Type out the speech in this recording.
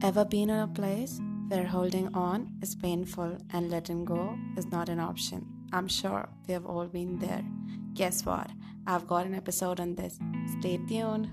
Ever been in a place where holding on is painful and letting go is not an option? I'm sure we have all been there. Guess what? I've got an episode on this. Stay tuned.